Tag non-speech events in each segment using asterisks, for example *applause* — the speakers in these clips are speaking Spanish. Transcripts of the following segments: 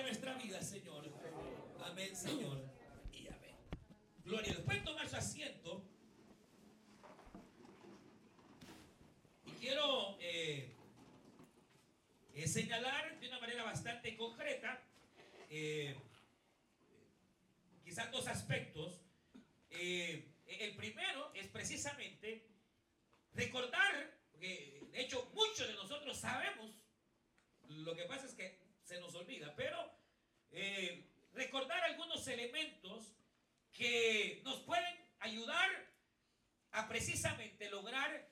en nuestra vida, Señor. Amén, Señor. Y amén. Gloria. Después tomar su asiento. Y quiero eh, eh, señalar de una manera bastante concreta, eh, quizás dos aspectos. el primero es precisamente recordar, porque de hecho muchos de nosotros sabemos, lo que pasa es que se nos olvida, pero recordar algunos elementos que nos pueden ayudar a precisamente lograr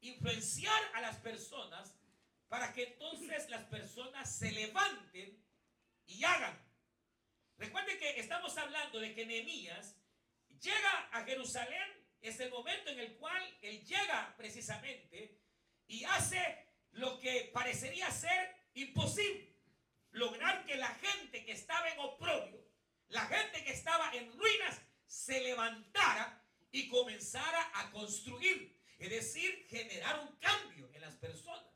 influenciar a las personas para que entonces las personas se levanten y hagan. Recuerden que estamos hablando de que Nehemías llega a Jerusalén, es el momento en el cual él llega precisamente y hace lo que parecería ser imposible, lograr que la gente que estaba en oprobio, la gente que estaba en ruinas, se levantara y comenzara a construir. Es decir, generar un cambio en las personas.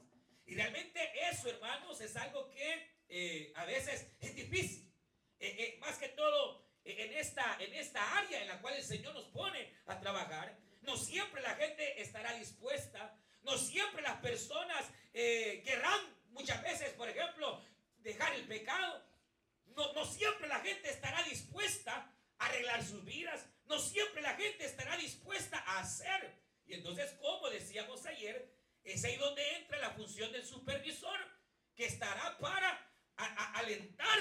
Y realmente eso, hermanos, es algo que eh, a veces es difícil. Eh, eh, más que todo en, esta, en esta área en la cual el Señor nos pone a trabajar. No siempre la gente estará dispuesta. No siempre las personas querrán muchas veces, por ejemplo, dejar el pecado. No, no siempre la gente estará dispuesta a arreglar sus vidas. No siempre la gente estará dispuesta a hacer y entonces, como decíamos ayer, es ahí donde entra la función del supervisor, que estará para alentar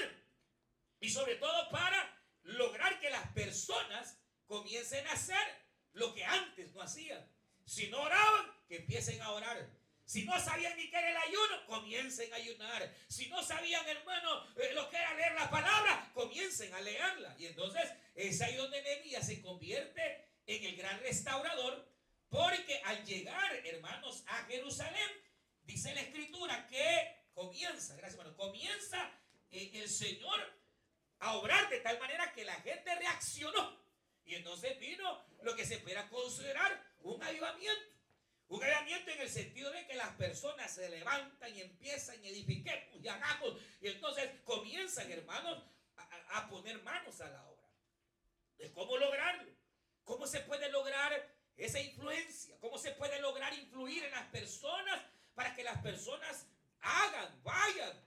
y sobre todo para lograr que las personas comiencen a hacer lo que antes no hacían. Si no oraban, que empiecen a orar. Si no sabían ni qué era el ayuno, comiencen a ayunar. Si no sabían, hermano, eh, lo que era leer la palabra, comiencen a leerla. Y entonces es ahí donde Nehemías se convierte en el gran restaurador porque al llegar, hermanos, a Jerusalén, dice la escritura que comienza, gracias hermano, comienza eh, el Señor a obrar de tal manera que la gente reaccionó. Y entonces vino lo que se puede considerar un avivamiento. Un avivamiento en el sentido de que las personas se levantan y empiezan y edifiquemos y hagamos. Y entonces comienzan, hermanos, a, poner manos a la obra. ¿De cómo lograrlo? ¿Cómo se puede lograr esa influencia, cómo se puede lograr influir en las personas para que las personas hagan, vayan,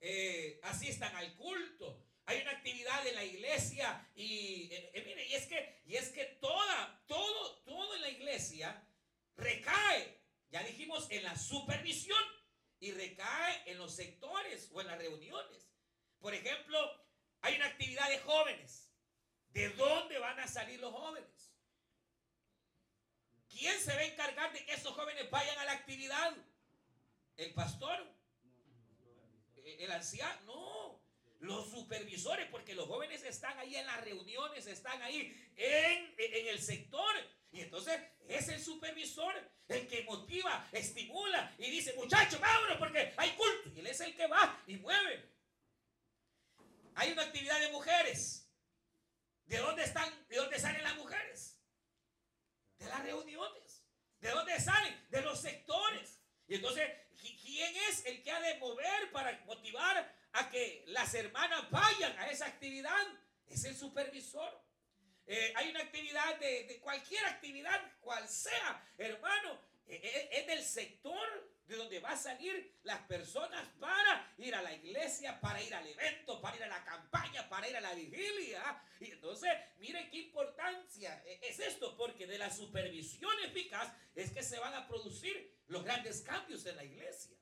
eh, asistan al culto. Hay una actividad en la iglesia y, eh, eh, mire, y es que, y es que toda, todo, todo en la iglesia recae, ya dijimos, en la supervisión y recae en los sectores o en las reuniones. Por ejemplo, hay una actividad de jóvenes. ¿De dónde van a salir los jóvenes? ¿Quién se va a encargar de que esos jóvenes vayan a la actividad? ¿El pastor? ¿El anciano? No. Los supervisores, porque los jóvenes están ahí en las reuniones, están ahí en, el sector. Y entonces es el supervisor el que motiva, estimula y dice, muchachos, vámonos porque hay culto. Y él es el que va y mueve. Hay una actividad de mujeres. ¿De dónde están? ¿De dónde salen las mujeres? de las reuniones. ¿De dónde salen? De los sectores. Y entonces, ¿quién es el que ha de mover para motivar a que las hermanas vayan a esa actividad? Es el supervisor. Eh, hay una actividad de, cualquier actividad, cual sea, hermano, e, e, es del sector de donde va a salir las personas para ir a la iglesia, para ir al evento, para ir a la campaña, para ir a la vigilia. Y entonces, miren qué importancia es esto, porque de la supervisión eficaz es que se van a producir los grandes cambios en la iglesia.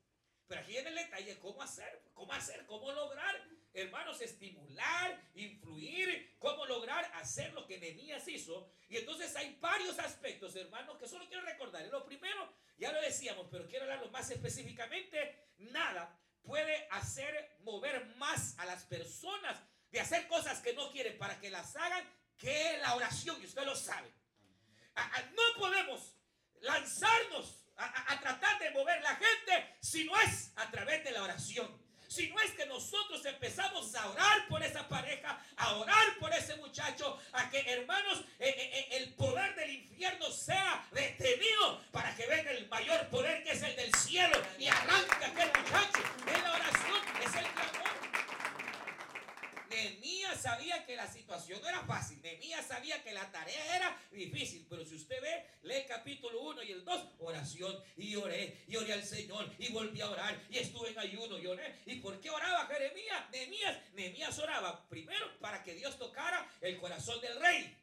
Pero aquí en el detalle, ¿cómo hacer? ¿Cómo hacer? ¿Cómo lograr? Hermanos, estimular, influir, cómo lograr hacer lo que Nehemías hizo. Y entonces hay varios aspectos, hermanos, que solo quiero recordar. Lo primero, ya lo decíamos, pero quiero hablarlo más específicamente. Nada puede hacer mover más a las personas de hacer cosas que no quieren para que las hagan que la oración, y usted lo sabe. No podemos lanzarnos a, tratar de mover la gente si no es a través de la oración. Si no es que nosotros empezamos a orar por esa pareja, a orar por ese muchacho, a que hermanos, eh, eh, eh, el poder del infierno sea detenido para que venga el mayor poder que es el del cielo y arranque aquel muchacho. En la oración es el. Sabía que la situación no era fácil. Nehemías sabía que la tarea era difícil. Pero si usted ve, lee el capítulo 1 y el 2, oración. Y oré, y oré al Señor, y volví a orar, y estuve en ayuno, y oré. ¿Y por qué oraba Jeremías? Nehemías, Nehemías oraba primero para que Dios tocara el corazón del rey.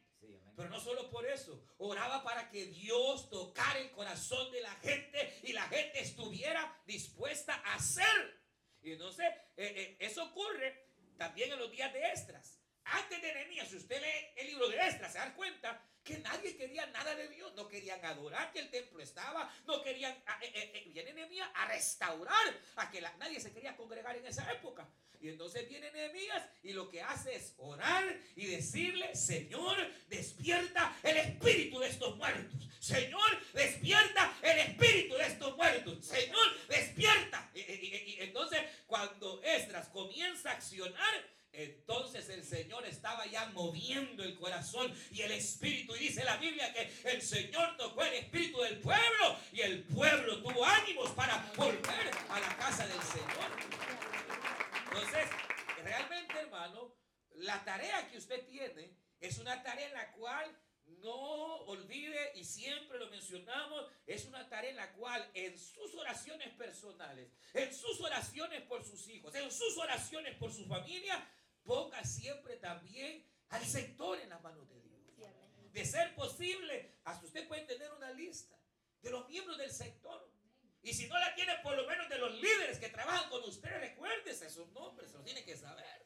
Pero no solo por eso, oraba para que Dios tocara el corazón de la gente y la gente estuviera dispuesta a hacer. Y entonces, eh, eh, eso ocurre también en los días de Estras. Antes de Nehemías, si usted lee el libro de Estras, se da cuenta que nadie quería nada de Dios. No querían adorar que el templo estaba. No querían, ah, eh, viene Nehemías a restaurar, a que nadie se quería congregar en esa época. Y entonces viene Nehemías y lo que hace es orar y decirle, Señor, despierta el espíritu de estos muertos. Señor, despierta el espíritu de estos muertos. Señor, despierta. Y, entonces cuando Esdras comienza a accionar, entonces el Señor estaba ya moviendo el corazón y el espíritu. Y dice la Biblia que el Señor tocó el espíritu del pueblo y el pueblo tuvo ánimos para volver a la casa del Señor. Entonces, realmente, hermano, la tarea que usted tiene es una tarea en la cual no olvide, y siempre lo mencionamos, es una tarea en la cual en sus oraciones personales, en sus oraciones por sus hijos, en sus oraciones por su familia, ponga siempre también al sector en las manos de Dios. De ser posible, hasta usted puede tener una lista de los miembros del sector. Y si no la tiene, por lo menos de los líderes que trabajan con usted, recuérdese esos nombres, se los tiene que saber.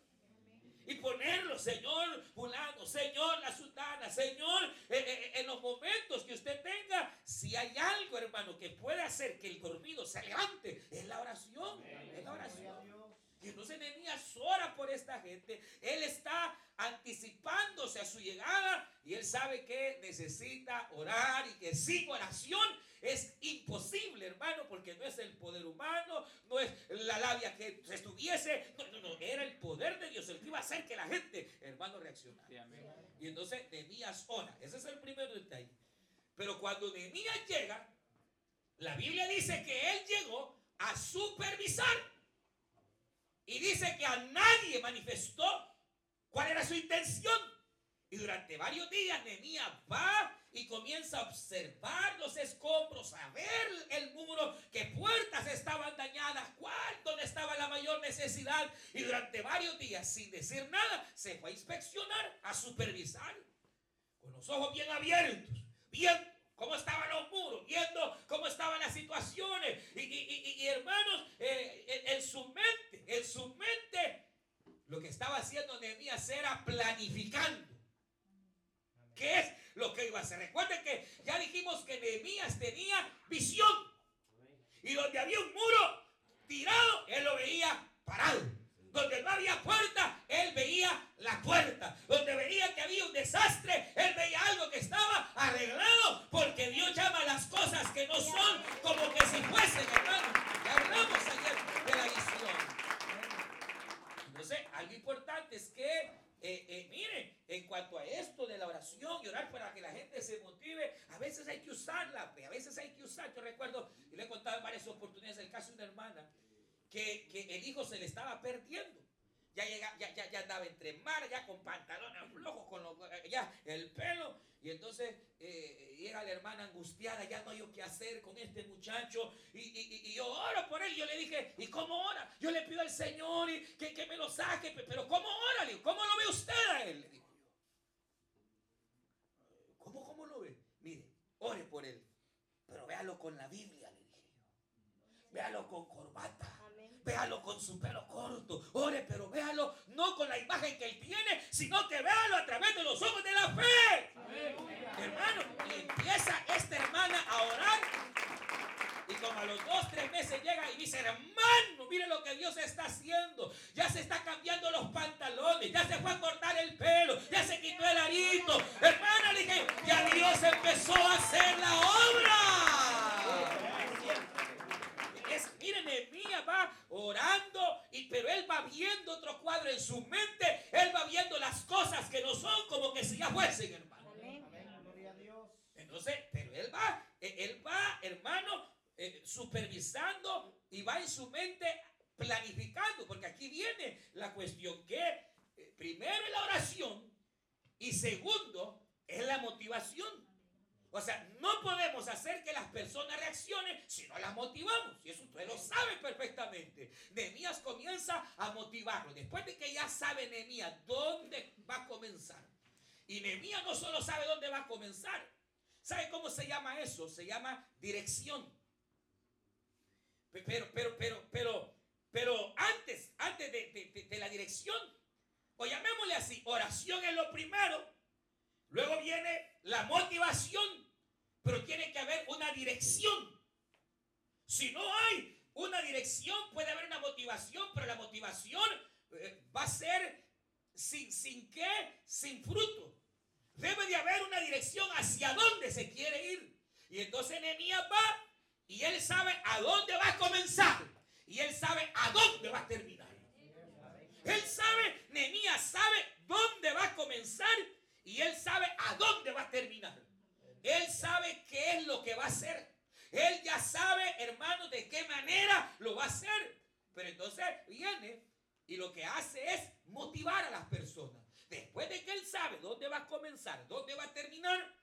Y ponerlo, Señor fulano, Señor la sultana, Señor, eh, eh, eh, en los momentos que usted tenga, si hay algo, hermano, que puede hacer que el dormido se levante, es la oración, es la oración. Y entonces Nehemías ora por esta gente. Él está anticipándose a su llegada y él sabe que necesita orar y que sin oración es imposible, hermano, porque no es el poder humano, no es la labia que estuviese, no, no, no, era el poder de Dios el que iba a hacer que la gente, hermano, reaccionara. y entonces Nehemías ora, ese es el primer detalle. Pero cuando Nehemías llega, la Biblia dice que él llegó a supervisar. Y dice que a nadie manifestó cuál era su intención. Y durante varios días Nehemías va y comienza a observar los escombros, a ver el muro, qué puertas estaban dañadas, cuál, dónde estaba la mayor necesidad. Y durante varios días, sin decir nada, se fue a inspeccionar, a supervisar, con los ojos bien abiertos, viendo cómo estaban los muros, viendo cómo estaban las situaciones. Y, hermanos, eh, en su mente, en su mente, lo que estaba haciendo Nehemías era planificando. ¿Qué es lo que iba a hacer? Recuerden que ya dijimos que Nehemías tenía visión. Y donde había un muro tirado, él lo veía parado. Donde no había puerta, él veía la puerta. Donde veía que había un desastre, él veía algo que estaba arreglado. Porque Dios llama las cosas que no son como que si fuesen, hermano. Ya hablamos ayer de la visión. Entonces, algo importante es que eh, eh, mire, en cuanto a esto de la oración y orar para que la gente se motive, a veces hay que usarla, a veces hay que usar. Yo recuerdo, y le he contado en varias oportunidades el caso de una hermana que, que el hijo se le estaba perdiendo. Ya, llega, ya, ya, ya andaba entre mar, ya con pantalones flojos, con ya el pelo. Y entonces eh, llega la hermana angustiada, ya no hay qué hacer con este muchacho. Y, y, y, yo oro por él. Yo le dije, ¿y cómo ora? Yo le pido al Señor y que, que me lo saque. Pero ¿cómo ora? Le digo, ¿cómo lo ve usted a él? Le digo yo. ¿Cómo, ¿Cómo lo ve? Mire, ore por él. Pero véalo con la Biblia, le dije yo. Véalo con corbata véalo con su pelo corto, ore, pero véalo no con la imagen que él tiene, sino que véalo a través de los ojos de la fe. Hermano, y empieza esta hermana a orar. Y como a los dos, tres meses llega y dice, hermano, mire lo que Dios está haciendo. Ya se está cambiando los pantalones, ya se fue a cortar el pelo, ya se quitó el arito. Hermano, le dije, ya Dios empezó a hacer la obra. Miren, Nehemías va orando, y, pero él va viendo otro cuadro en su mente. Él va viendo las cosas que no son como que si ya fuesen, hermano. Entonces, pero él va, eh, él va, hermano, eh, supervisando y va en su mente planificando, porque aquí viene la cuestión que eh, primero en la oración segundo es la motivación. O sea, no podemos hacer que las personas reaccionen si no las motivamos. Y eso usted lo sabe perfectamente. Nehemías comienza a motivarlo. Después de que ya sabe Nehemías dónde va a comenzar. Y Nehemías no solo sabe dónde va a comenzar. ¿Sabe cómo se llama eso? Se llama dirección. Pero, pero, pero, pero, pero antes, antes de, la dirección, o llamémosle así, oración es lo primero. Luego viene la motivación, pero tiene que haber una dirección. Si no hay una dirección, puede haber una motivación, pero la motivación eh, va a ser sin, sin qué, sin fruto. Debe de haber una dirección hacia dónde se quiere ir. Y entonces Nehemías va y él sabe a dónde va a comenzar. Y él sabe a dónde va a terminar. Él sabe, Nehemías sabe dónde va a comenzar y él sabe a dónde va a terminar. Él sabe qué es lo que va a hacer. Él ya sabe, hermano, de qué manera lo va a hacer. Pero entonces viene y lo que hace es motivar a las personas. Después de que él sabe dónde va a comenzar, dónde va a terminar,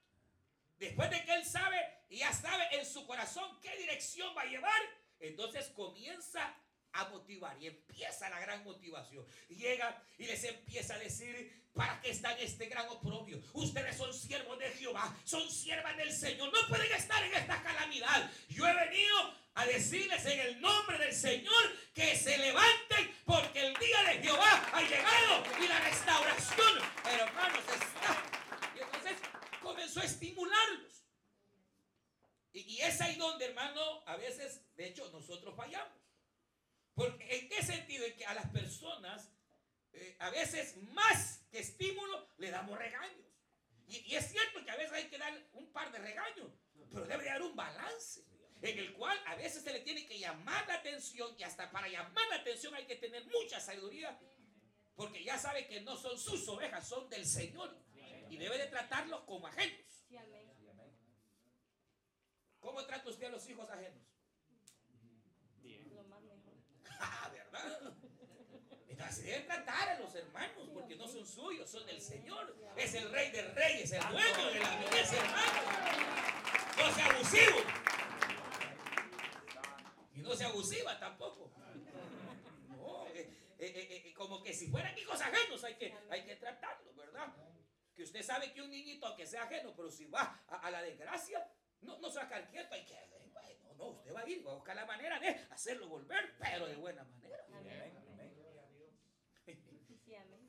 después de que él sabe y ya sabe en su corazón qué dirección va a llevar, entonces comienza a motivar y empieza la gran motivación. Llega y les empieza a decir, ¿para qué están este gran oprobio? Ustedes son siervos de Jehová, son siervas del Señor, no pueden estar en esta calamidad. Yo he venido a decirles en el nombre del Señor que se levanten porque el día de Jehová ha llegado y la restauración, hermanos, está. Y entonces comenzó a estimularlos. Y, y es ahí donde, hermano, a veces, de hecho, nosotros fallamos. Porque, ¿En qué sentido? En que a las personas, eh, a veces más que estímulo, le damos regaños. Y, es cierto que a veces hay que dar un par de regaños, pero debe haber un balance en el cual a veces se le tiene que llamar la atención y hasta para llamar la atención hay que tener mucha sabiduría, porque ya sabe que no son sus ovejas, son del Señor y debe de tratarlos como ajenos. ¿Cómo trata usted a los hijos ajenos? *laughs* Ah, ¿verdad? Así deben tratar a los hermanos, porque no son suyos, son del Señor. Es el rey de reyes, el dueño de la belleza, hermano. No sea abusivo. Y no sea abusiva tampoco. No, eh, eh, eh, como que si fueran hijos ajenos hay que, hay que tratarlo, ¿verdad? Que usted sabe que un niñito, aunque sea ajeno, pero si va a, la desgracia, no, no se va a quedar quieto, hay que no, usted va a ir, va a buscar la manera de hacerlo volver, pero de buena manera.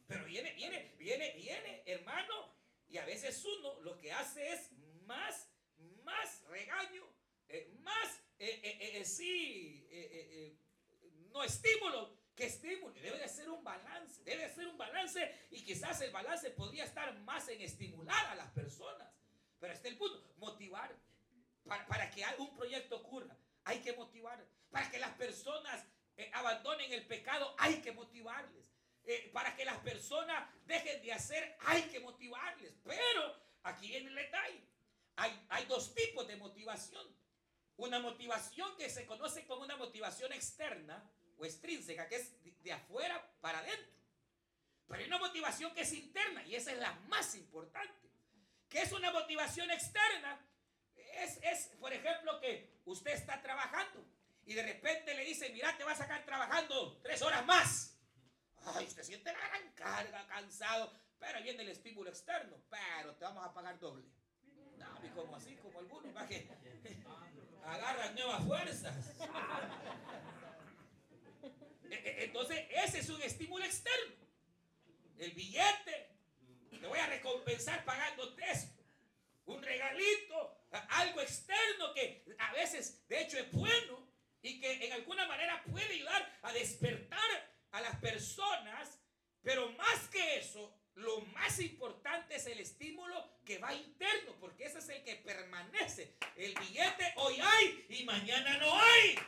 Pero viene, viene, viene, viene, hermano, y a veces uno lo que hace es más, más regaño, eh, más, eh, eh, sí, no estímulo que estímulo. Debe de ser un balance, debe de ser un balance y quizás el balance podría estar más en estimular a las personas. Pero este es el punto, motivar para, que un proyecto ocurra, hay que motivar. Para que las personas eh, abandonen el pecado, hay que motivarles. Eh, para que las personas dejen de hacer, hay que motivarles. Pero aquí viene el detalle. Hay, hay dos tipos de motivación. Una motivación que se conoce como una motivación externa o extrínseca, que es de, de afuera para adentro. Pero hay una motivación que es interna y esa es la más importante. Que es una motivación externa es, por ejemplo, que usted está trabajando y de repente le dice, mira, te vas a sacar trabajando tres horas más. Ay, usted siente la gran carga, cansado, pero viene el estímulo externo, pero te vamos a pagar doble. No, como así, como algunos, va que *laughs* agarran nuevas fuerzas. *laughs* E, e, entonces, ese es un estímulo externo. El billete, te voy a recompensar pagando tres un regalito, algo externo que a veces de hecho es bueno y que en alguna manera puede ayudar a despertar a las personas, pero más que eso, lo más importante es el estímulo que va interno, porque ese es el que permanece. El billete hoy hay y mañana no hay.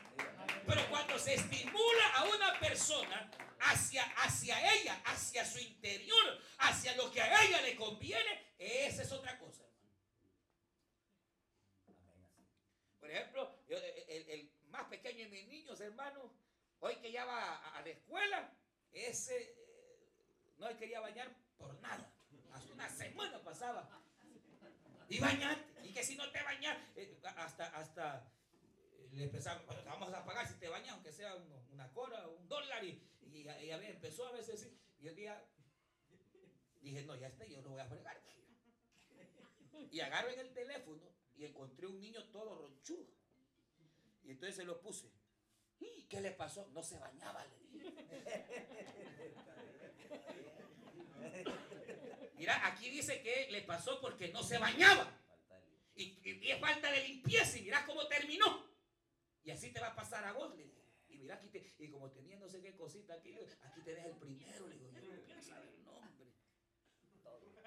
Pero cuando se estimula a una persona hacia, hacia ella, hacia su interior, hacia lo que a ella le conviene, esa es otra cosa. Por ejemplo, el, más pequeño de mis niños, hermano, hoy que ya va a, la escuela, ese eh, no quería bañar por nada. Su una semana pasaba. Y bañate. Y que si no te bañas, eh, hasta, hasta eh, le empezamos, vamos a pagar si te bañas, aunque sea una cora, un dólar. Y, y, a ver, empezó a veces. Y un día dije, no, ya está, yo no voy a fregar. Y agarro en el teléfono y encontré un niño todo ronchudo. Y entonces se lo puse. ¿Y qué le pasó? No se bañaba, le. *laughs* Mira, aquí dice que le pasó porque no se bañaba. Y, es falta de limpieza. Y mira cómo terminó. Y así te va a pasar a vos. Y mira aquí, te, y como tenía no sé qué cosita aquí, aquí te deja el primero, le digo, yo no quiero saber el nombre.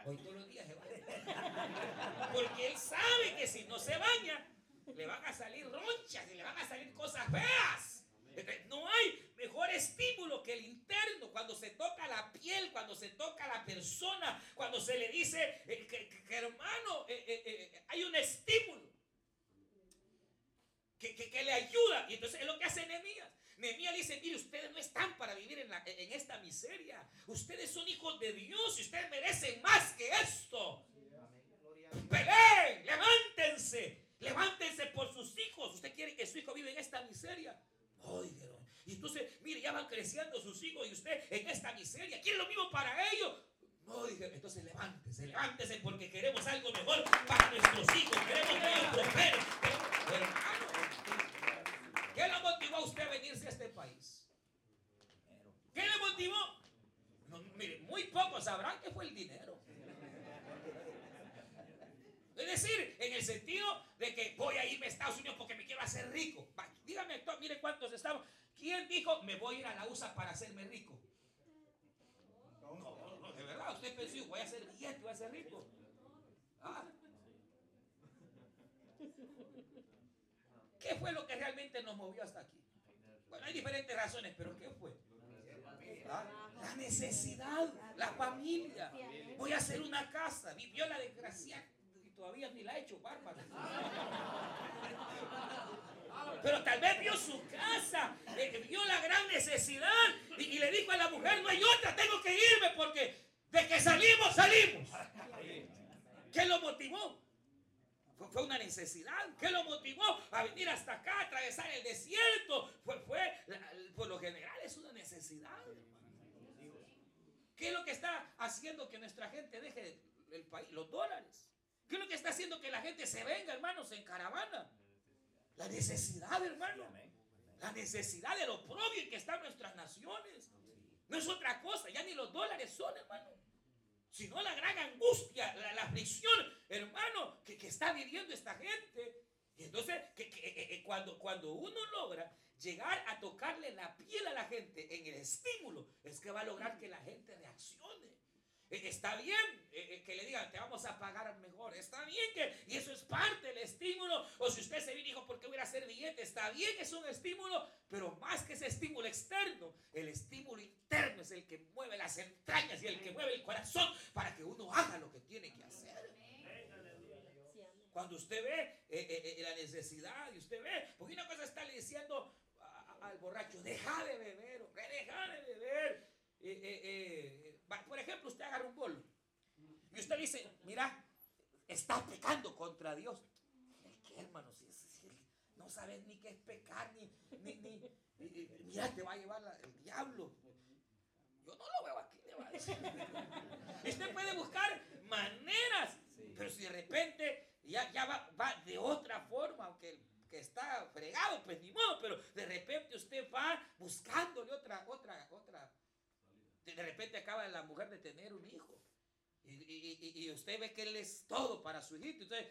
Hoy todos los días se baña. *laughs* Porque él sabe que si no se baña, le van a salir ronchas y le van a salir cosas feas. No hay mejor estímulo que el interno, cuando se toca la piel, cuando se toca la persona, cuando se le dice eh, que, hermano, eh, eh, hay un estímulo que, que, le ayuda. Y entonces es lo que hace Nehemías. Nehemías dice, mire, ustedes no están para vivir en, en esta miseria. Ustedes son hijos de Dios y ustedes merecen más que esto. Peleen, levántense, levántense por sus hijos. Usted quiere que su hijo viva en esta miseria. Y entonces, mire, ya van creciendo sus hijos y usted en esta miseria. ¿Quiere lo mismo para ellos? No, dije, entonces levántese, levántese porque queremos algo mejor para nuestros hijos. Queremos que ellos prosperen. Hermano, ¿qué lo motivó a usted a venirse a este país? ¿Qué le motivó? mire, muy pocos sabrán que fue el dinero. Es decir, en el sentido de que voy a irme a Estados Unidos porque me quiero hacer rico. dígame, mire cuántos estamos. ¿Quién dijo me voy a ir a la USA para hacerme rico? No, no, de verdad, usted pensó, voy a hacer billete, voy a ser rico. ¿Ah? ¿Qué fue lo que realmente movió hasta aquí? Bueno, hay diferentes razones, pero ¿qué fue? ¿Ah? La necesidad, la familia. Voy a hacer una casa. Vivió la desgracia todavía ni la ha hecho bárbara. Pero tal vez vio su casa, eh, vio la gran necesidad y, le dijo a la mujer, no hay otra, tengo que irme porque de que salimos, salimos. ¿Qué lo motivó? Fue una necesidad. ¿Qué lo motivó a venir hasta acá, atravesar el desierto? Fue, fue por lo general es una necesidad. ¿Qué es lo que está haciendo que nuestra gente deje el país? Los dólares. ¿Qué es lo que está haciendo que la gente se venga, hermanos, en caravana? La necesidad, hermano. La necesidad de lo propio que están nuestras naciones. No es otra cosa, ya ni los dólares son, hermano. Sino la gran angustia, la, aflicción, hermano, que, está viviendo esta gente. Y entonces, que, eh, eh, cuando, cuando uno logra llegar a tocarle la piel a la gente en el estímulo, es que va a lograr que la gente reaccione. Eh, está bien que le digan, te vamos a pagar mejor. Está bien que, y eso es parte del estímulo. O si usted se vino y dijo, ¿por qué voy a hacer billete? Está bien, es un estímulo, pero más que ese estímulo externo, el estímulo interno es el que mueve las entrañas y el que mueve el corazón para que uno haga lo que tiene que hacer. Cuando usted ve la necesidad y usted ve, porque una cosa está le diciendo al borracho, deja de beber, deja de beber. Por ejemplo, usted agarra un bolo y usted dice, mira, está pecando contra Dios. ¿Qué, hermano? no sabes ni qué es pecar, ni, mira, te va a llevar el diablo. Yo no lo veo aquí, le va a decir. *laughs* Usted puede buscar maneras, pero si de repente ya, ya va, va, de otra forma, aunque que está fregado, pues ni modo, pero de repente usted va buscándole otra, otra, otra de repente acaba la mujer de tener un hijo. Y, usted ve que él es todo para su hijito. Entonces,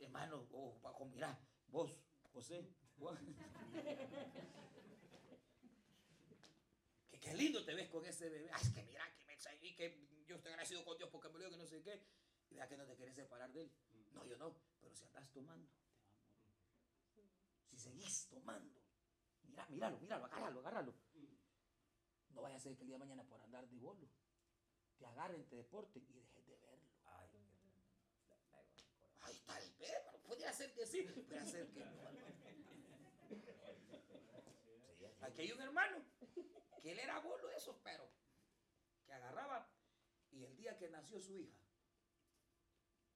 hermano, oh, mira, vos, José. *laughs* que qué lindo te ves con ese bebé. Ay, es que mira, que me y que yo estoy agradecido con Dios porque me lo que no sé qué. Y vea que no te quieres separar de él. No, yo no. Pero si andas tomando, si seguís tomando, mira, míralo, míralo, agárralo, agárralo. No vaya a ser que el día de mañana por andar de bolo te agarren, te deporten y dejes de verlo. Ay, Ay tal vez, podría ser que sí, puede ser que no. Aquí hay un hermano que él era bolo de esos, pero que agarraba y el día que nació su hija.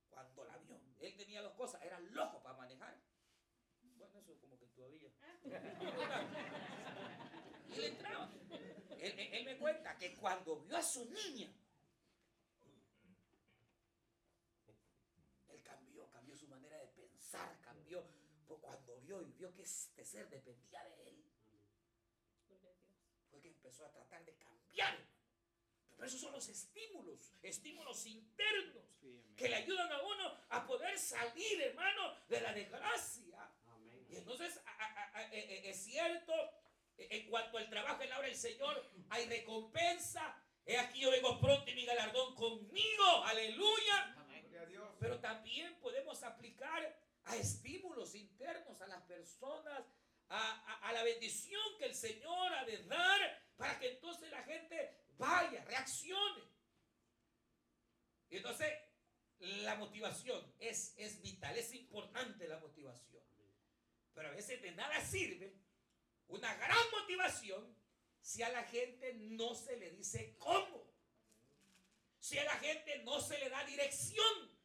Cuando la vio, él tenía dos cosas, era loco para manejar. Bueno, eso como que todavía. *laughs* y él entraba. Él, él me cuenta que cuando vio a su niña, él cambió, cambió su manera de pensar, cambió cuando vio y vio que este ser dependía de él. Fue que empezó a tratar de cambiar pero esos son los estímulos, estímulos internos que le ayudan a uno a poder salir, hermano, de la desgracia. Y entonces e, e, es cierto, e, en cuanto al trabajo en la obra del Señor, hay recompensa. He aquí yo vengo pronto y mi galardón conmigo. Aleluya. Pero también podemos aplicar a estímulos internos a las personas, a, a la bendición que el Señor ha de dar para que entonces la gente vaya, reaccione. Y entonces, la motivación es, es vital, es importante la motivación. Pero a veces de nada sirve una gran motivación si a la gente no se le dice cómo. Si a la gente no se le da dirección.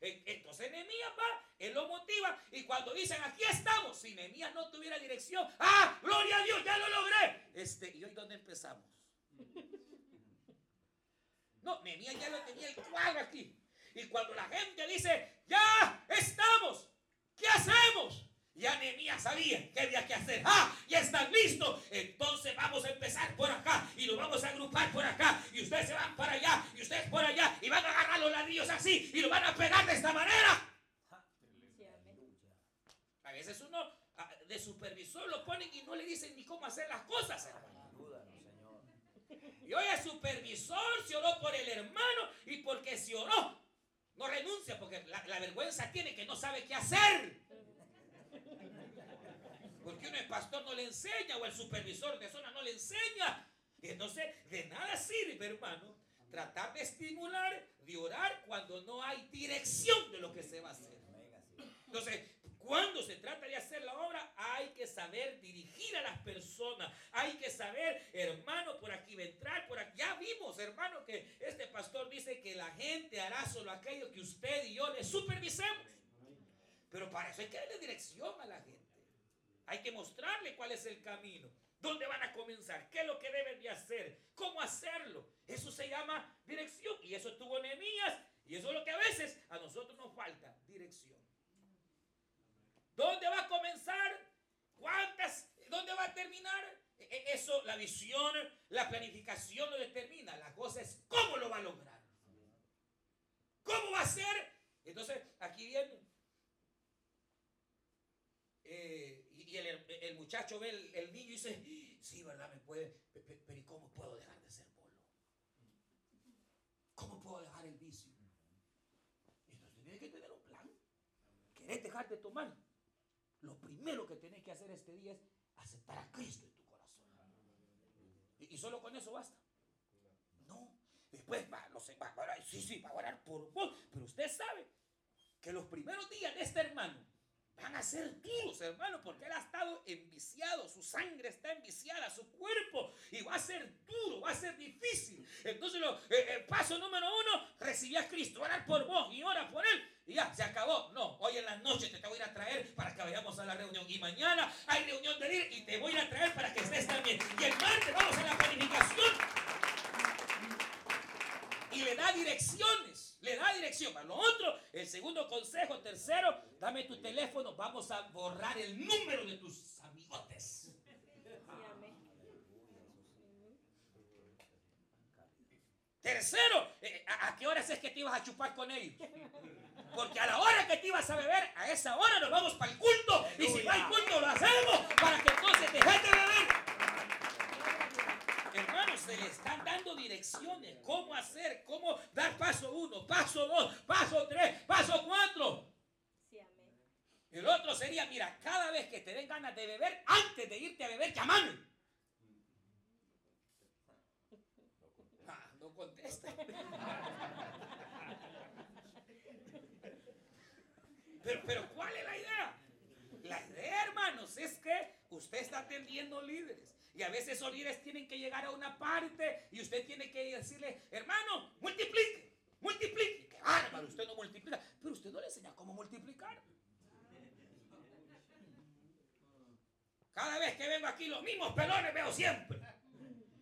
Entonces Nehemías va, él lo motiva y cuando dicen aquí estamos, si Nehemías no tuviera dirección, ah, gloria a Dios, ya lo logré. Este, ¿Y hoy dónde empezamos? *laughs* No, Nehemías ya lo tenía el cuadro aquí. Y cuando la gente dice, ya estamos, ¿qué hacemos? Ya Nehemías sabía qué había que hacer. ¡Ah! Ya están listos. Entonces vamos a empezar por acá y nos vamos a agrupar por acá. Y ustedes se van para allá y ustedes por allá y van a agarrar los ladrillos así y lo van a pegar de esta manera. A veces uno ah, de supervisor lo ponen y no le dicen ni cómo hacer las cosas. Y hoy el supervisor se oró por el hermano y porque se oró, no renuncia porque la, vergüenza tiene que no sabe qué hacer. Porque uno el pastor no le enseña o el supervisor de zona no le enseña. Y entonces de nada sirve, hermano, tratar de estimular, de orar cuando no hay dirección de lo que se va a hacer. Entonces, cuando se trata de hacer la obra, hay que saber dirigir a las personas. Hay que saber, hermano, por aquí va a entrar, por aquí. Ya vimos, hermano, que este pastor dice que la gente hará solo aquello que usted y yo le supervisemos. Pero para eso hay que darle dirección a la gente. Hay que mostrarle cuál es el camino. ¿Dónde van a comenzar? ¿Qué es lo que deben de hacer? ¿Cómo hacerlo? Eso se llama dirección. Y eso tuvo Nehemías. Y eso es lo que a veces a nosotros nos falta, dirección. ¿Dónde va a comenzar? ¿Cuántas? ¿Dónde va a terminar? E, e, eso, la visión, la planificación lo determina. La cosa es cómo lo va a lograr. ¿Cómo va a ser? Entonces, aquí viene. Eh, y el, muchacho ve el, niño y dice, sí, ¿verdad? Me puede, pero ¿y cómo puedo dejar de ser bolo? ¿Cómo puedo dejar el vicio? Entonces tiene que tener un plan. ¿Querés dejar de tomar? Lo primero que tenés que hacer este día es aceptar a Cristo en tu corazón. Y, solo con eso basta. No. Después va, no sé, va a orar, sí, sí, va a orar por vos. Pero usted sabe que los primeros días de este hermano van a ser duros, hermano, porque él ha estado enviciado, su sangre está enviciada, su cuerpo, y va a ser duro, va a ser difícil. Entonces, lo, eh, el paso número uno, recibí a Cristo, orar por vos y ora por él, y ya, se acabó. No, hoy en la noche te, te voy a ir a traer para que vayamos a la reunión, y mañana hay reunión de ir y te voy a ir a traer para que estés también. Y el martes vamos a la planificación. Y le da direcciones le da dirección. Para lo otro, el segundo consejo, tercero, dame tu teléfono, vamos a borrar el número de tus amigotes. Tercero, eh, ¿a qué horas es que te ibas a chupar con ellos? Porque a la hora que te ibas a beber, a esa hora nos vamos para el culto. Y si no hay culto, lo hacemos para que entonces dejes de beber se le están dando direcciones, cómo hacer, cómo dar paso uno, paso dos, paso tres, paso cuatro. El otro sería, mira, cada vez que te den de beber, antes de irte a beber, llamame. Ah, no contesta. Pero, pero, ¿cuál es la idea? La idea, hermanos, es que usted está atendiendo líderes. Y a veces esos líderes tienen que llegar a una parte y usted tiene que decirle, hermano, multiplique. Cada vez que vengo aquí, los mismos pelones veo siempre.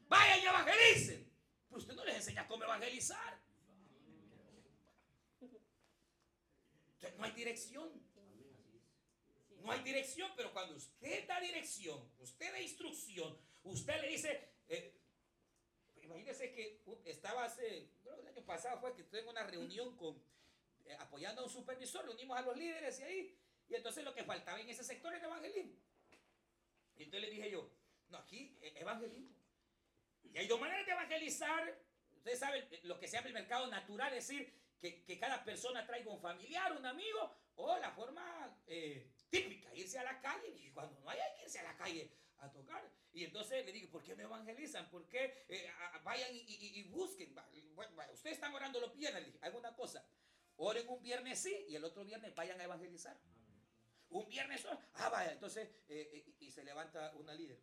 Vayan y evangelicen. Pero usted no les enseña cómo evangelizar. Entonces, no hay dirección. No hay dirección, pero cuando usted da dirección, usted da instrucción, usted le dice, eh, imagínese que estaba hace, creo que el año pasado fue que estuve en una reunión con, eh, apoyando a un supervisor, reunimos a los líderes y ahí, y entonces lo que faltaba en ese sector era evangelismo. Y entonces le dije yo, no, aquí eh, evangelismo. Y hay dos maneras de evangelizar. Ustedes saben lo que se llama el mercado natural, es decir, que, cada persona traiga un familiar, un amigo, o la forma eh, típica, irse a la calle. Y cuando no hay, hay que irse a la calle a tocar. Y entonces le digo, ¿por qué me evangelizan? ¿Por qué eh, vayan y, busquen? ustedes están orando los viernes. Dije, alguna cosa. Oren un viernes sí y el otro viernes vayan a evangelizar. Un viernes solo. Ah, vaya. Entonces, eh, y se levanta una líder.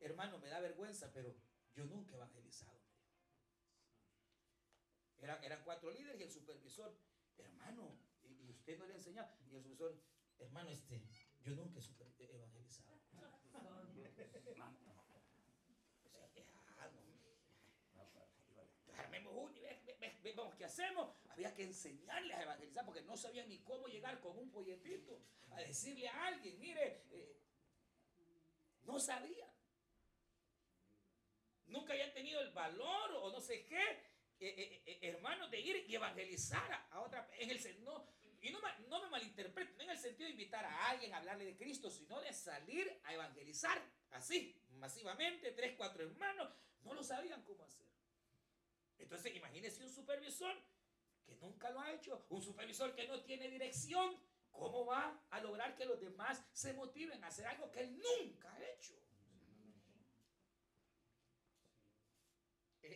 Hermano, me da vergüenza, pero yo nunca he evangelizado. Eran, eran cuatro líderes y el supervisor. Hermano, y, usted no le ha enseñado. Y el supervisor, hermano, este, yo nunca he evangelizado. Armemos uno y vemos qué hacemos. Había que enseñarles a evangelizar porque no sabían ni cómo llegar con un polletito a decirle a alguien, mire, eh, no sabía. Nunca habían tenido el valor o no sé qué eh, eh, eh, hermanos, de ir y evangelizar a, otra. En el, no, y no, me malinterpreten, no en el sentido de invitar a alguien a hablarle de Cristo, sino de salir a evangelizar así, masivamente, tres, cuatro hermanos, no lo sabían cómo hacer. Entonces, imagínese un supervisor que nunca lo ha hecho, un supervisor que no tiene dirección, ¿cómo va a lograr que los demás se motiven a hacer algo que él nunca ha hecho?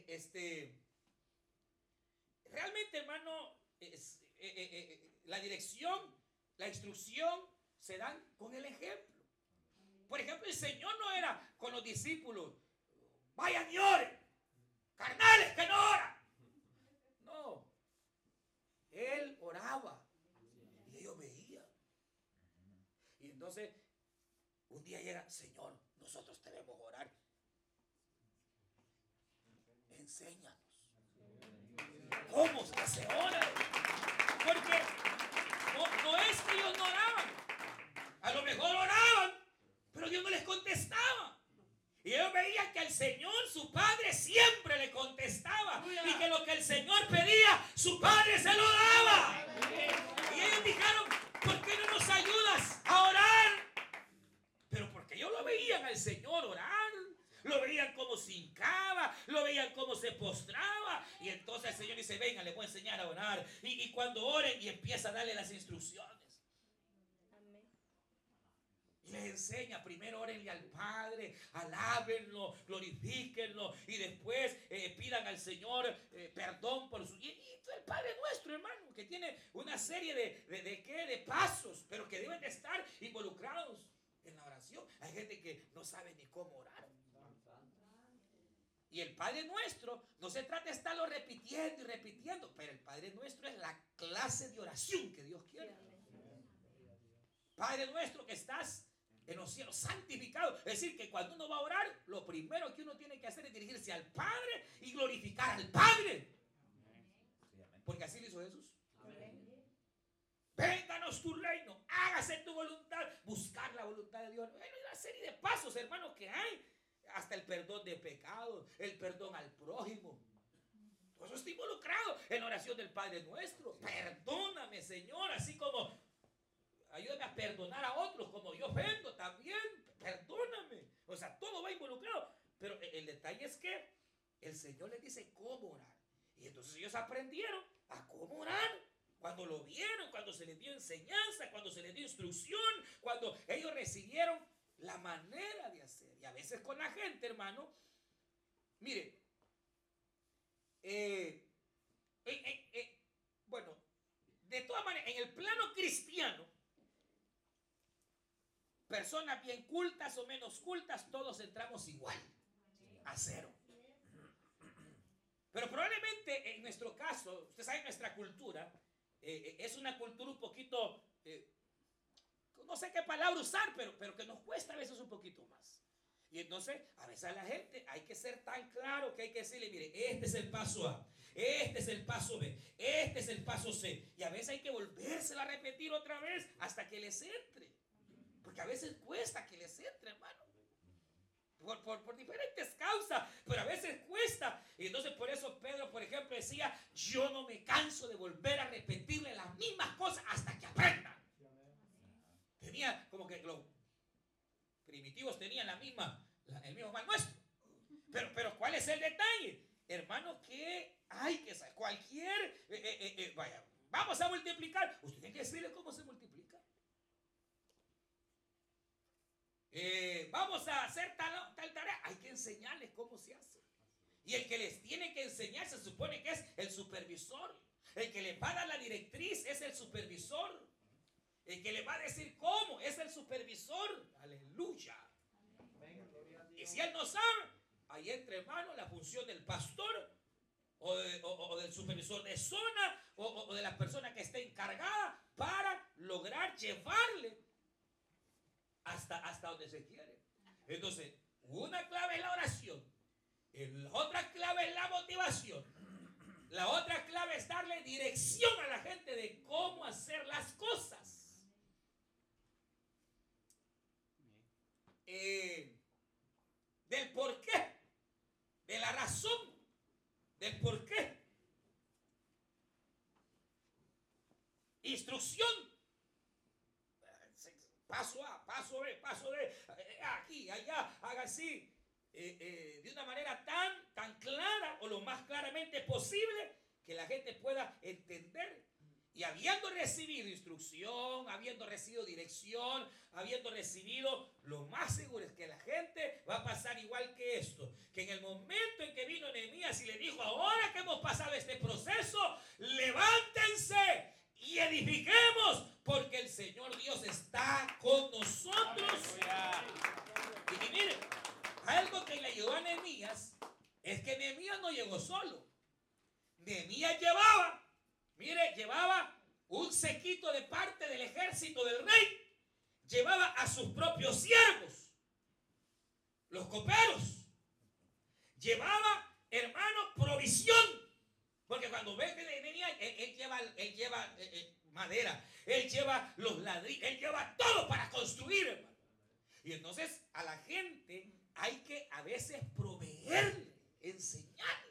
Este, realmente, hermano, es, eh, eh, eh, la dirección, la instrucción se dan con el ejemplo. Por ejemplo, el Señor no era con los discípulos, vayan y oren, carnales que no oran. No, Él oraba y ellos veían. Y entonces, un día llega, Señor, nosotros debemos orar. Enséñanos. ¿Cómo se ora? Porque no, es que ellos no oraban. A lo mejor oraban, pero Dios no les contestaba. Y ellos veían que el Señor, su Padre, siempre le contestaba. Y que lo que el Señor pedía, su Padre se lo daba. Y ellos dijeron, ¿por qué no nos ayudas a orar? Pero porque ellos lo veían al Señor orar lo veían como se hincaba, lo veían como se postraba. Y entonces el Señor dice, venga, le voy a enseñar a orar. Y, cuando oren y empieza a darle las instrucciones. Y les enseña, primero orenle al Padre, alábenlo, glorifíquenlo y después eh, pidan al Señor eh, perdón por su... Y, el Padre nuestro, hermano, que tiene una serie de, de, de, ¿qué? de pasos, pero que deben de estar involucrados en la oración. Hay gente que no sabe ni cómo orar. Y el Padre Nuestro no se trata de estarlo repitiendo y repitiendo, pero el Padre Nuestro es la clase de oración que Dios quiere. Padre Nuestro que estás en los cielos, santificado. Es decir, que cuando uno va a orar, lo primero que uno tiene que hacer es dirigirse al Padre y glorificar al Padre. Porque así lo hizo Jesús. Vénganos tu reino, hágase tu voluntad, buscar la voluntad de Dios. Hay una serie de pasos, hermanos, que hay hasta el perdón de pecados, el perdón al prójimo. Todo eso está involucrado en la oración del Padre nuestro. Perdóname, Señor, así como ayúdame a perdonar a otros como yo ofendo también. Perdóname. O sea, todo va involucrado. Pero el detalle es que el Señor les dice cómo orar. Y entonces ellos aprendieron a cómo orar. Cuando lo vieron, cuando se les dio enseñanza, cuando se les dio instrucción, cuando ellos recibieron la manera de hacer. Y a veces con la gente, hermano, mire, eh, bueno, de todas maneras, en el plano cristiano, personas bien cultas o menos cultas, todos entramos igual, a cero. Pero probablemente en nuestro caso, usted sabe, nuestra cultura eh, es una cultura un poquito no sé qué palabra usar, pero, pero que nos cuesta a veces un poquito más. Y entonces, a veces a la gente hay que ser tan claro que hay que decirle, mire, este es el paso A, este es el paso B, este es el paso C. Y a veces hay que volvérselo a repetir otra vez hasta que les entre. Porque a veces cuesta que les entre, hermano. Por, por, por, diferentes causas, pero a veces cuesta. Y entonces por eso Pedro, por ejemplo, decía, yo no me canso de volver a repetirle las mismas cosas hasta que aprendan. Tenía como que los primitivos tenían la misma, el mismo mal nuestro. Pero, pero ¿cuál es el detalle? Hermano, que hay que saber, cualquier, eh, eh, eh, vaya, vamos a multiplicar. Usted tiene que decirle cómo se multiplica. vamos a hacer tal, tal tarea. Hay que enseñarles cómo se hace. Y el que les tiene que enseñar se supone que es el supervisor. El que les va a dar la directriz es el supervisor. El que le va a decir cómo es el supervisor. Aleluya. Y si él no sabe, ahí entra hermano la función del pastor o, del supervisor de zona o, de la persona que esté encargada para lograr llevarle hasta, hasta donde se quiere. Entonces, una clave es la oración, la otra clave es la motivación, la otra clave es darle dirección a la gente de cómo hacer las cosas. Eh, del por qué, de la razón, del por qué. Instrucción. Paso A, paso B, paso D, eh, aquí, allá, haga así. Eh, de una manera tan, tan clara o lo más claramente posible que la gente pueda entender y habiendo recibido instrucción, habiendo recibido dirección, habiendo recibido, lo más seguro es que la gente va a pasar igual que esto. Que en el momento en que vino Nehemías y le dijo, ahora que hemos pasado este proceso, levántense y edifiquemos, porque el Señor Dios está con nosotros. Y miren, algo que le ayudó a Nehemías es que Nehemías no llegó solo. Nehemías llevaba Mire, llevaba un sequito de parte del ejército del rey. Llevaba a sus propios siervos, los coperos. Llevaba, hermano, provisión. Porque cuando ve que venía, él, lleva, él lleva eh, eh, madera, él lleva los ladrillos, él lleva todo para construir, hermano. Y entonces a la gente hay que a veces proveerle, enseñarle.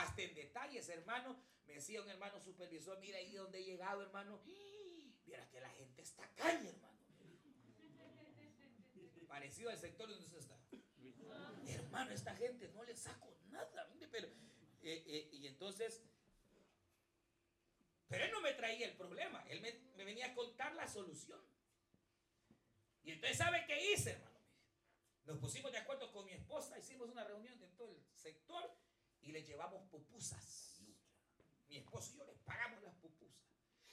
Hasta en detalles, hermano. Me decía un hermano supervisor, mira ahí donde he llegado, hermano. *gasps* Mira que la gente está calle, hermano. Parecido al sector donde usted está. Hermano, esta gente no le saco nada. Pero, eh, eh, y entonces, pero él no me traía el problema. Él me, me venía a contar la solución. Y entonces, ¿sabe qué hice, hermano? Nos pusimos de acuerdo con mi esposa, hicimos una reunión de todo el sector y le llevamos pupusas. Mi esposo y yo les pagamos las pupusas.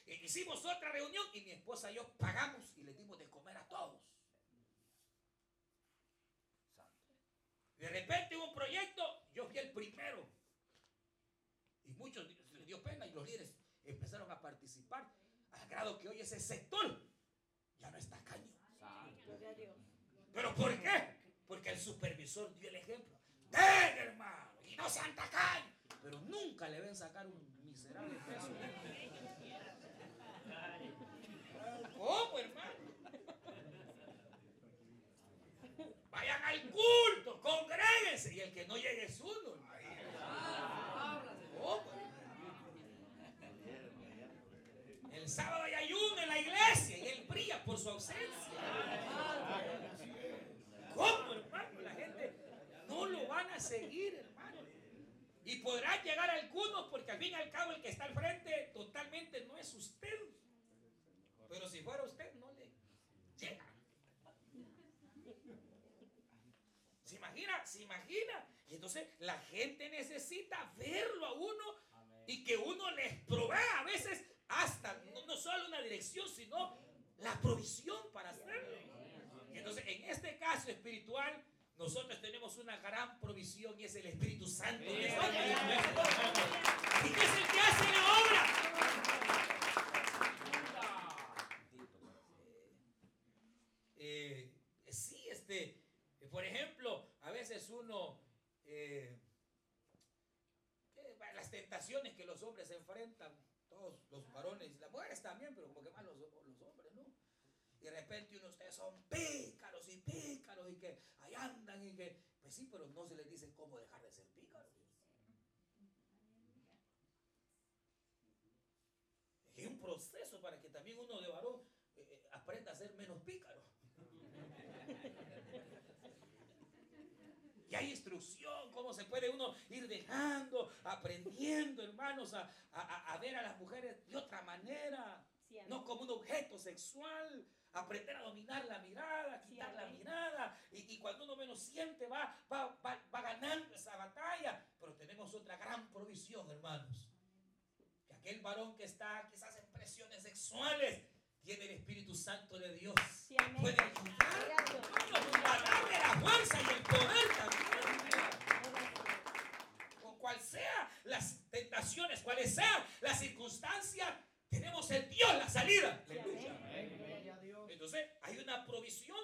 E hicimos otra reunión y mi esposa y yo pagamos y le dimos de comer a todos. De repente hubo un proyecto, yo fui el primero. Y muchos les dio pena y los líderes empezaron a participar. Al grado que hoy ese sector ya no está caño. ¿Pero por qué? Porque el supervisor dio el ejemplo. ¡Ven, hermano! No sean tacaños. Pero nunca le ven sacar un miserable peso. ¿Cómo, hermano? Vayan al culto, congréguense. Y el que no llegue es uno. ¿Cómo? El sábado hay ayuno en la iglesia y él brilla por su ausencia. ¿Cómo, hermano? La gente no lo van a seguir, hermano. Y podrán llegar algunos porque al fin y al cabo el que está al frente totalmente no es usted. Pero si fuera usted no le llega. ¿Se imagina? ¿Se imagina? Entonces la gente necesita verlo a uno y que uno les provea a veces hasta no, solo una dirección, sino la provisión para hacerlo. Entonces en este caso espiritual nosotros tenemos una gran provisión y es el Espíritu Santo. Y es el que hace la obra. Eh, sí, este, por ejemplo, a veces uno, eh, las tentaciones que los hombres enfrentan, todos los varones, las mujeres también, pero como que más los hombres y de repente uno de ustedes son pícaros y pícaros y que ahí andan y que, pues sí, pero no se les dice cómo dejar de ser pícaros. Es un proceso para que también uno de varón eh, eh, aprenda a ser menos pícaro. Y hay instrucción, cómo se puede uno ir dejando, aprendiendo, hermanos, a, ver a las mujeres de otra manera. no como un objeto sexual, aprender a dominar la mirada, quitar la mirada. Y, cuando uno menos siente, va, va, va, ganando esa batalla. Pero tenemos otra gran provisión, hermanos. Que aquel varón que está quizás en presiones sexuales tiene el Espíritu Santo de Dios. Puede ayudar. a darle la fuerza y el poder también. Con cual sea las tentaciones, cuales sean las circunstancias, tenemos en Dios la salida. Entonces, hay una provisión.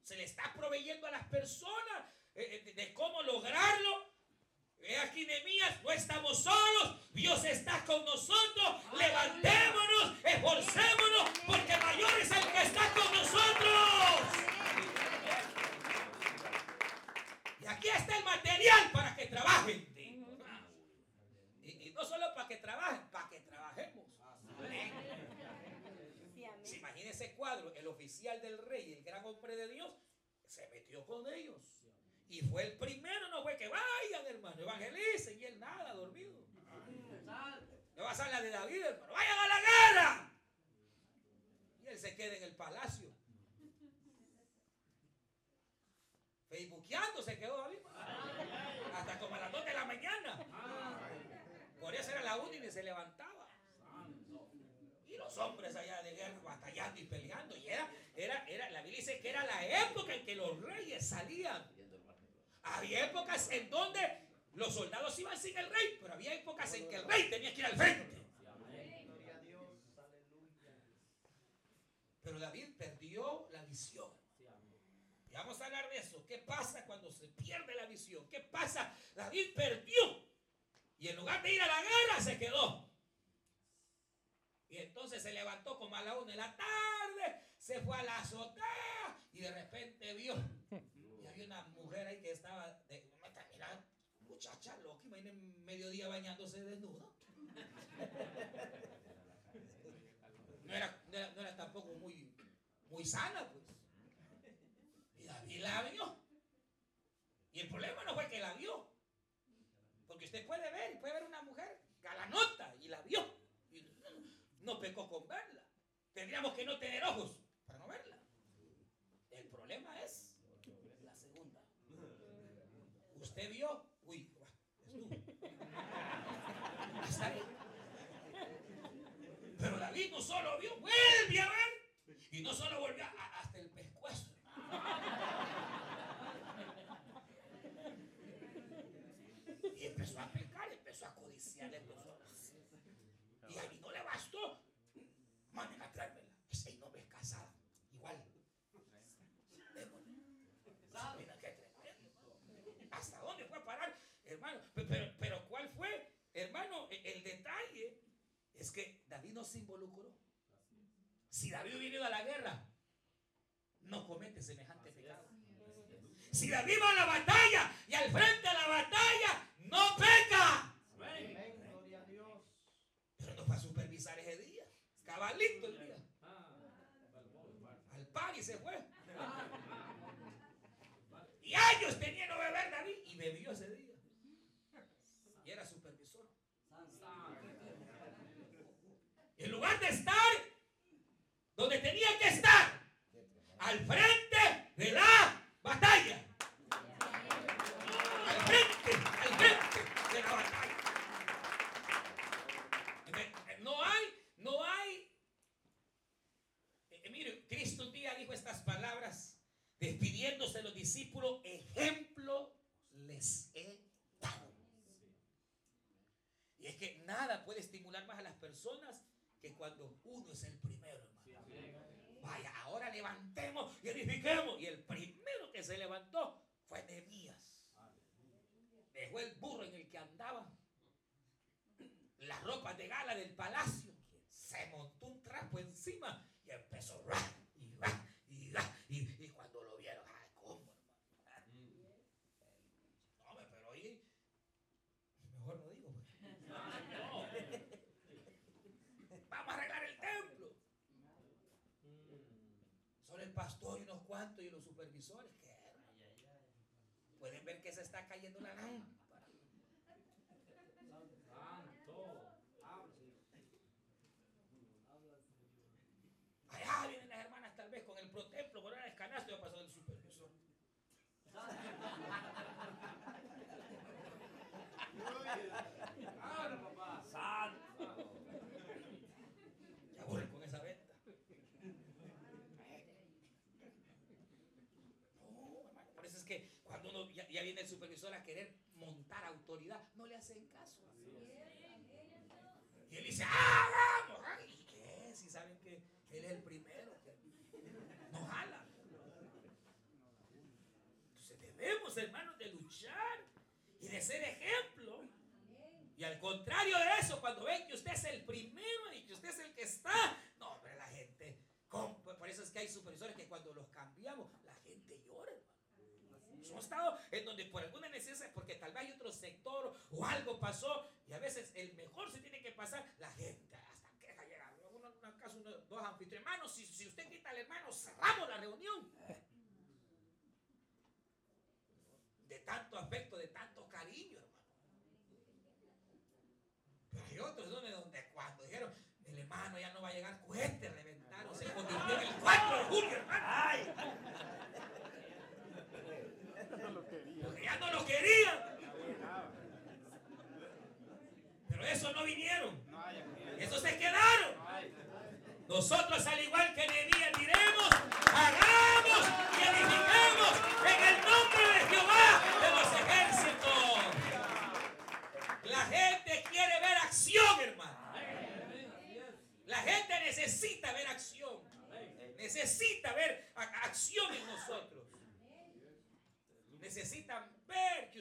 Se le está proveyendo a las personas eh, eh, de cómo lograrlo. He aquí Nehemías, no estamos solos, Dios está con nosotros, levantémonos, esforcémonos, porque mayor es el que está con nosotros. Y aquí está el material para que trabajen. Y, no solo para que trabajen, para que trabajemos. Si imagínense ese cuadro, el del rey, el gran hombre de Dios, se metió con ellos. Y fue el primero, no fue que vayan, hermano, evangelicen. Y él nada, dormido. No va a ser la de David, hermano. Vayan a la guerra. Y él se queda en el palacio. Facebookeando se quedó David. Hasta como a las 2 de la mañana. Por eso era la única y se levantaba. Y los hombres allá de guerra batallando y peleando. Y era, era, la Biblia dice que era la época en que los reyes salían había épocas en donde los soldados iban sin el rey, pero había épocas en que el rey tenía que ir al frente. Pero David perdió la visión. Y vamos a hablar de eso. ¿Qué pasa cuando se pierde la visión? ¿Qué pasa? David perdió. Y en lugar de ir a la guerra, se quedó. Y entonces se levantó como a la una de la tarde, se fue a la azotea y de repente vio había una mujer ahí que estaba, de, mira, muchacha loca, en mediodía bañándose desnuda. No era, tampoco muy, muy sana, pues. Y David la vio. Y el problema no fue que la vio. Porque usted puede ver, y puede ver una mujer galanota y la vio. Y no pecó con verla. Tendríamos que no tener ojos para no verla. El problema es ¿Usted vio? Uy, es Hasta ahí. Pero David no solo vio, vuelve a ver. Y no solo volvió hasta el pescuezo. Y empezó a pecar, empezó a codiciar, empezó a... Y a mí no le bastó. Manden a traérmela. Ese no me es casada. Igual. hermano. Pero, pero ¿cuál fue? Hermano, e, el detalle es que David no se involucró. Si David hubiera ido a la guerra, no comete semejante pecado. Si David va a la batalla y al frente de la batalla, no peca. Pero no fue a supervisar ese día. Estaba listo el día. Al par y se fue. Y años tenía no beber David y bebió ese día y era supervisor. En lugar de estar donde tenía que estar, al frente de la batalla. Al frente, al frente de la batalla. No hay, no hay. Eh, mire, Cristo un día dijo estas palabras, despidiéndose de los discípulos, ejemplo les he y es que nada puede estimular más a las personas que cuando uno es el primero. Vaya, ahora levantemos y edifiquemos. Y el primero que se levantó fue Nehemías. dejó el burro en el que andaba, las ropas de gala del palacio, se montó un trapo encima y empezó y va, y va, y, y cuando lo vieron, ay, ¿cómo, hermano? No, hombre, pero ahí, mejor no digo. pues. Vamos a arreglar el templo. Solo el pastor y unos cuantos pueden ver que se está cayendo la lámpara. Allá vienen las hermanas tal vez con el protemplo, con el canasto y va a pasar el supervisor. Ya vuelven con esa venta. No, hermano, por eso es que cuando uno ya, viene el supervisor a querer montar autoridad, no le hacen caso. Y él dice, ¡ah, vamos! ah", ¿Y qué? Si saben que él es el primero nos jala. Entonces debemos, hermanos, de luchar y de ser ejemplo. Y al contrario de eso, cuando ven que usted es el primero y que usted es el que está, no, hombre, la gente, ¿cómo? por eso es que hay supervisores que cuando los cambiamos, la gente llora, hermano. Estado en donde por alguna necesidad, porque tal vez hay otro sector o algo pasó, y a veces el mejor se tiene que pasar, la gente hasta queja llega. Uno, una casa, uno, dos anfitriones, hermano, si, si usted quita al hermano, cerramos la reunión. De tanto afecto, de tanto cariño, hermano. Pero hay otros donde, donde cuando dijeron, el hermano ya no va a llegar, cohete, reventaron, se convirtió en el 4 de julio, hermano. Porque ya no lo querían. Pero esos no vinieron. Esos se quedaron. Nosotros, al igual que Nehemías, diremos, hagamos y edifiquemos en el nombre de Jehová de los ejércitos. La gente quiere ver acción, hermano. La gente necesita ver acción. Necesita ver a- acción en nosotros. Necesitan ver que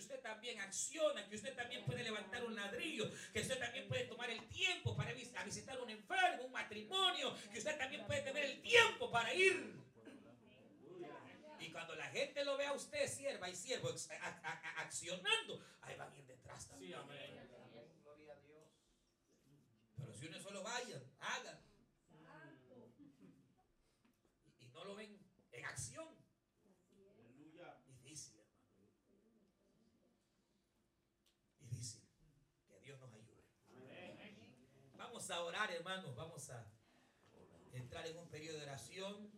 usted también acciona, que usted también puede levantar un ladrillo, que usted también puede tomar el tiempo para vis- a visitar un enfermo, un matrimonio, que usted también puede tener el tiempo para ir. Y cuando la gente lo ve a usted, sierva y siervo, ex- a- a- a- accionando, ahí van a ir detrás también. Pero si uno solo vaya, haga. Y, y no lo ven en acción, difícil, hermano. Difícil. Que Dios nos ayude. Vamos orar, hermanos. Vamos a entrar en un periodo de oración.